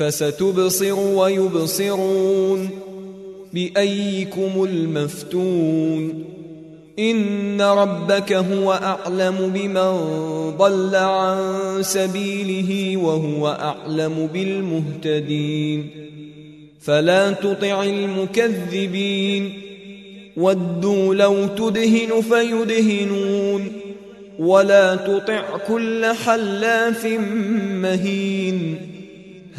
فستبصر ويبصرون بأيكم المفتون إن ربك هو أعلم بمن ضل عن سبيله وهو أعلم بالمهتدين فلا تطع المكذبين ودوا لو تدهن فيدهنون ولا تطع كل حلاف مهين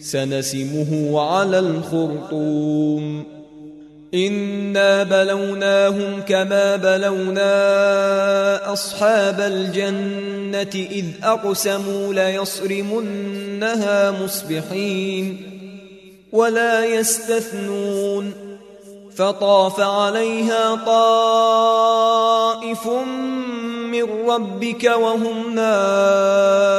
سنسمه على الخرطوم. إنا بلوناهم كما بلونا أصحاب الجنة إذ أقسموا ليصرمنها مصبحين ولا يستثنون. فطاف عليها طائف من ربك وهم نائمون.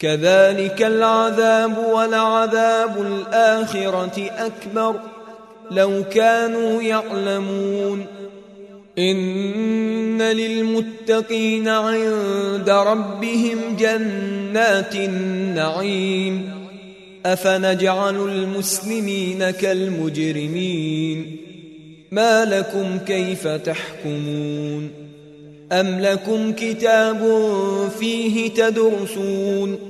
كذلك العذاب ولعذاب الآخرة أكبر. لو كانوا يعلمون إن للمتقين عند ربهم جنات النعيم. أفنجعل المسلمين كالمجرمين. ما لكم كيف تحكمون؟ أم لكم كتاب فيه تدرسون؟